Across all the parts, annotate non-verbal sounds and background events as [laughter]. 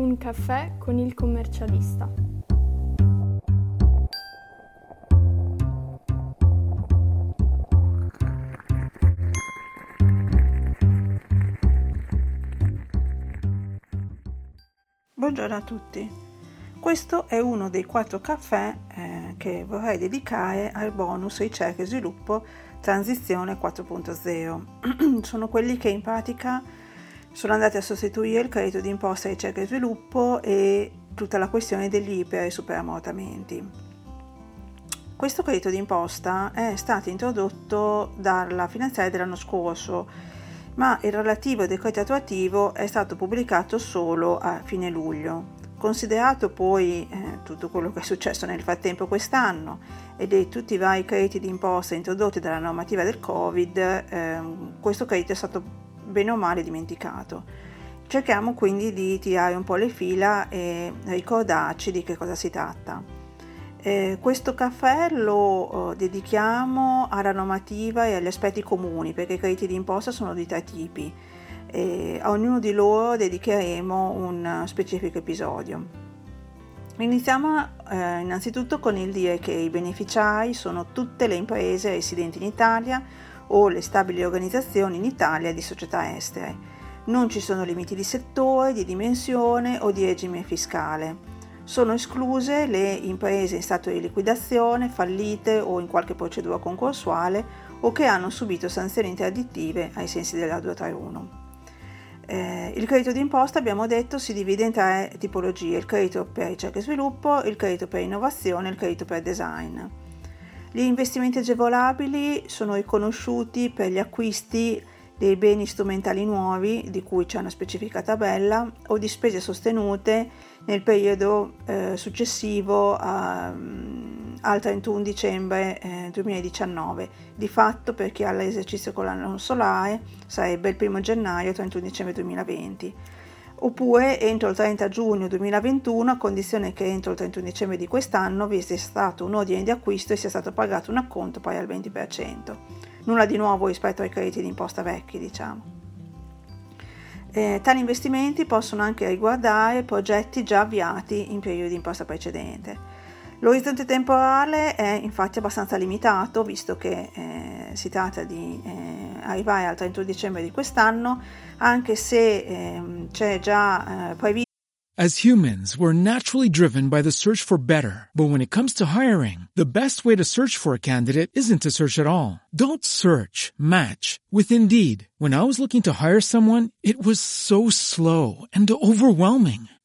Un caffè con il commercialista. Buongiorno a tutti. Questo è uno dei quattro caffè eh, che vorrei dedicare al bonus ricerca e sviluppo transizione 4.0. [clears throat] sono quelli che in pratica sono andati a sostituire il credito di imposta ricerca e sviluppo e tutta la questione degli iper e superammortamenti. Questo credito di imposta è stato introdotto dalla finanziaria dell'anno scorso ma il relativo decreto attuativo è stato pubblicato solo a fine luglio. Considerato poi eh, tutto quello che è successo nel frattempo quest'anno e di tutti i vari crediti di imposta introdotti dalla normativa del Covid, eh, questo credito è stato bene o male dimenticato. Cerchiamo quindi di tirare un po' le fila e ricordarci di che cosa si tratta. Eh, questo caffè lo eh, dedichiamo alla normativa e agli aspetti comuni perché i crediti d'imposta sono di tre tipi e a ognuno di loro dedicheremo un specifico episodio. Iniziamo eh, innanzitutto con il dire che i beneficiari sono tutte le imprese residenti in Italia o le stabili organizzazioni in Italia di società estere. Non ci sono limiti di settore, di dimensione o di regime fiscale. Sono escluse le imprese in stato di liquidazione, fallite o in qualche procedura concorsuale o che hanno subito sanzioni interdittive ai sensi della 231. Eh, il credito d'imposta, abbiamo detto, si divide in tre tipologie, il credito per ricerca e sviluppo, il credito per innovazione e il credito per design. Gli investimenti agevolabili sono riconosciuti per gli acquisti dei beni strumentali nuovi, di cui c'è una specifica tabella, o di spese sostenute nel periodo eh, successivo a, mm, al 31 dicembre eh, 2019. Di fatto per chi ha l'esercizio con l'anno solare sarebbe il 1 gennaio 31 dicembre 2020 oppure entro il 30 giugno 2021 a condizione che entro il 31 dicembre di quest'anno vi sia stato un ordine di acquisto e sia stato pagato un acconto pari al 20%. Nulla di nuovo rispetto ai crediti d'imposta vecchi, diciamo. Eh, tali investimenti possono anche riguardare progetti già avviati in periodi di imposta precedente. L'orizzonte temporale è infatti abbastanza limitato, visto che eh, si tratta di eh, arrivare al 31 dicembre di quest'anno, anche se ehm, c'è già eh, previsto As humans, we're naturally driven by the search for better. But when it comes to hiring, the best way to search for a candidate isn't to search at all. Don't search, match with Indeed. When I was looking to hire someone, it was so slow and overwhelming.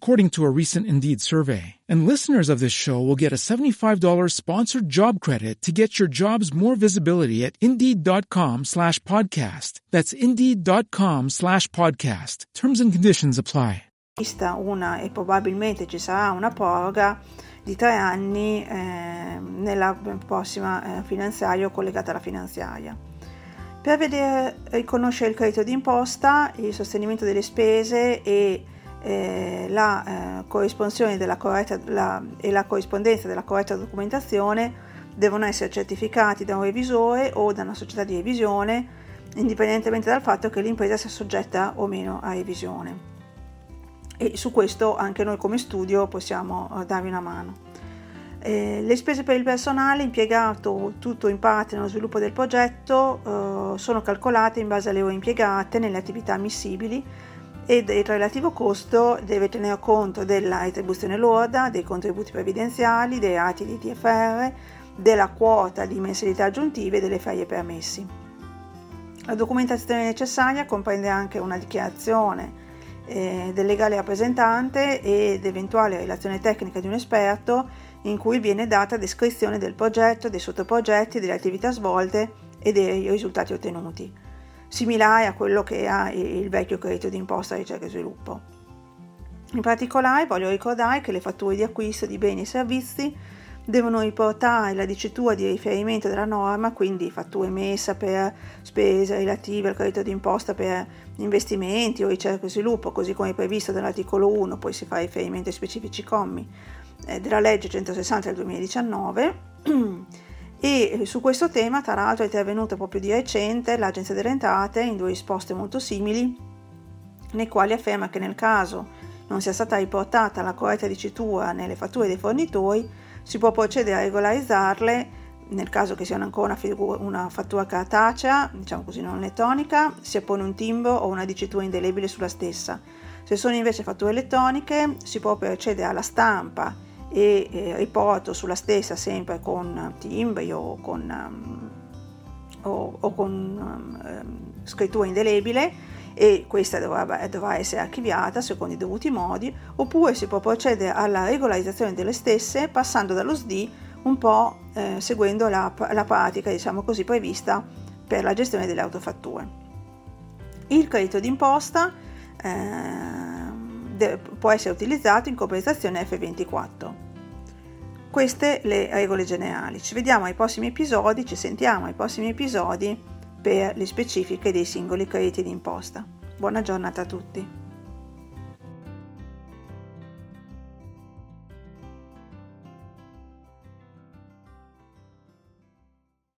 according to a recent Indeed survey. And listeners of this show will get a $75 sponsored job credit to get your jobs more visibility at Indeed.com slash podcast. That's Indeed.com slash podcast. Terms and conditions apply. una e probabilmente ci sarà una proroga di tre anni eh, nella prossima eh, finanziaria o collegata alla finanziaria. Per vedere riconoscere il credito d'imposta, il sostenimento delle spese e eh, la, eh, della corretta, la, e la corrispondenza della corretta documentazione devono essere certificati da un revisore o da una società di revisione, indipendentemente dal fatto che l'impresa sia soggetta o meno a revisione. E su questo anche noi come studio possiamo eh, darvi una mano. Eh, le spese per il personale impiegato tutto in parte nello sviluppo del progetto eh, sono calcolate in base alle ore impiegate nelle attività ammissibili ed il relativo costo deve tenere conto della retribuzione lorda, dei contributi previdenziali, dei rati di TFR, della quota di mensilità aggiuntive e delle ferie permessi. La documentazione necessaria comprende anche una dichiarazione eh, del legale rappresentante ed eventuale relazione tecnica di un esperto in cui viene data descrizione del progetto, dei sottoprogetti, delle attività svolte e dei risultati ottenuti, similare a quello che ha il vecchio credito d'imposta ricerca e sviluppo. In particolare voglio ricordare che le fatture di acquisto di beni e servizi devono riportare la dicitura di riferimento della norma, quindi fatture emessa per spese relative al credito d'imposta per investimenti o ricerca e sviluppo, così come previsto dall'articolo 1, poi si fa riferimento ai specifici commi eh, della legge 160 del 2019. [clears throat] E su questo tema, tra l'altro, è intervenuta proprio di recente l'Agenzia delle Entrate in due risposte molto simili, nei quali afferma che nel caso non sia stata riportata la corretta dicitura nelle fatture dei fornitori, si può procedere a regolarizzarle nel caso che sia ancora una, figura, una fattura cartacea, diciamo così non elettronica, si appone un timbro o una dicitura indelebile sulla stessa. Se sono invece fatture elettroniche, si può procedere alla stampa e eh, riporto sulla stessa sempre con timbri o con, um, o, o con um, scrittura indelebile e questa dovrà, dovrà, essere archiviata secondo i dovuti modi, oppure si può procedere alla regolarizzazione delle stesse passando dallo SDI un po' eh, seguendo la, la, pratica, diciamo così, prevista per la gestione delle autofatture. Il credito d'imposta eh, può essere utilizzato in compensazione F24. Queste le regole generali. Ci vediamo ai prossimi episodi, ci sentiamo ai prossimi episodi per le specifiche dei singoli crediti d'imposta. Buona giornata a tutti.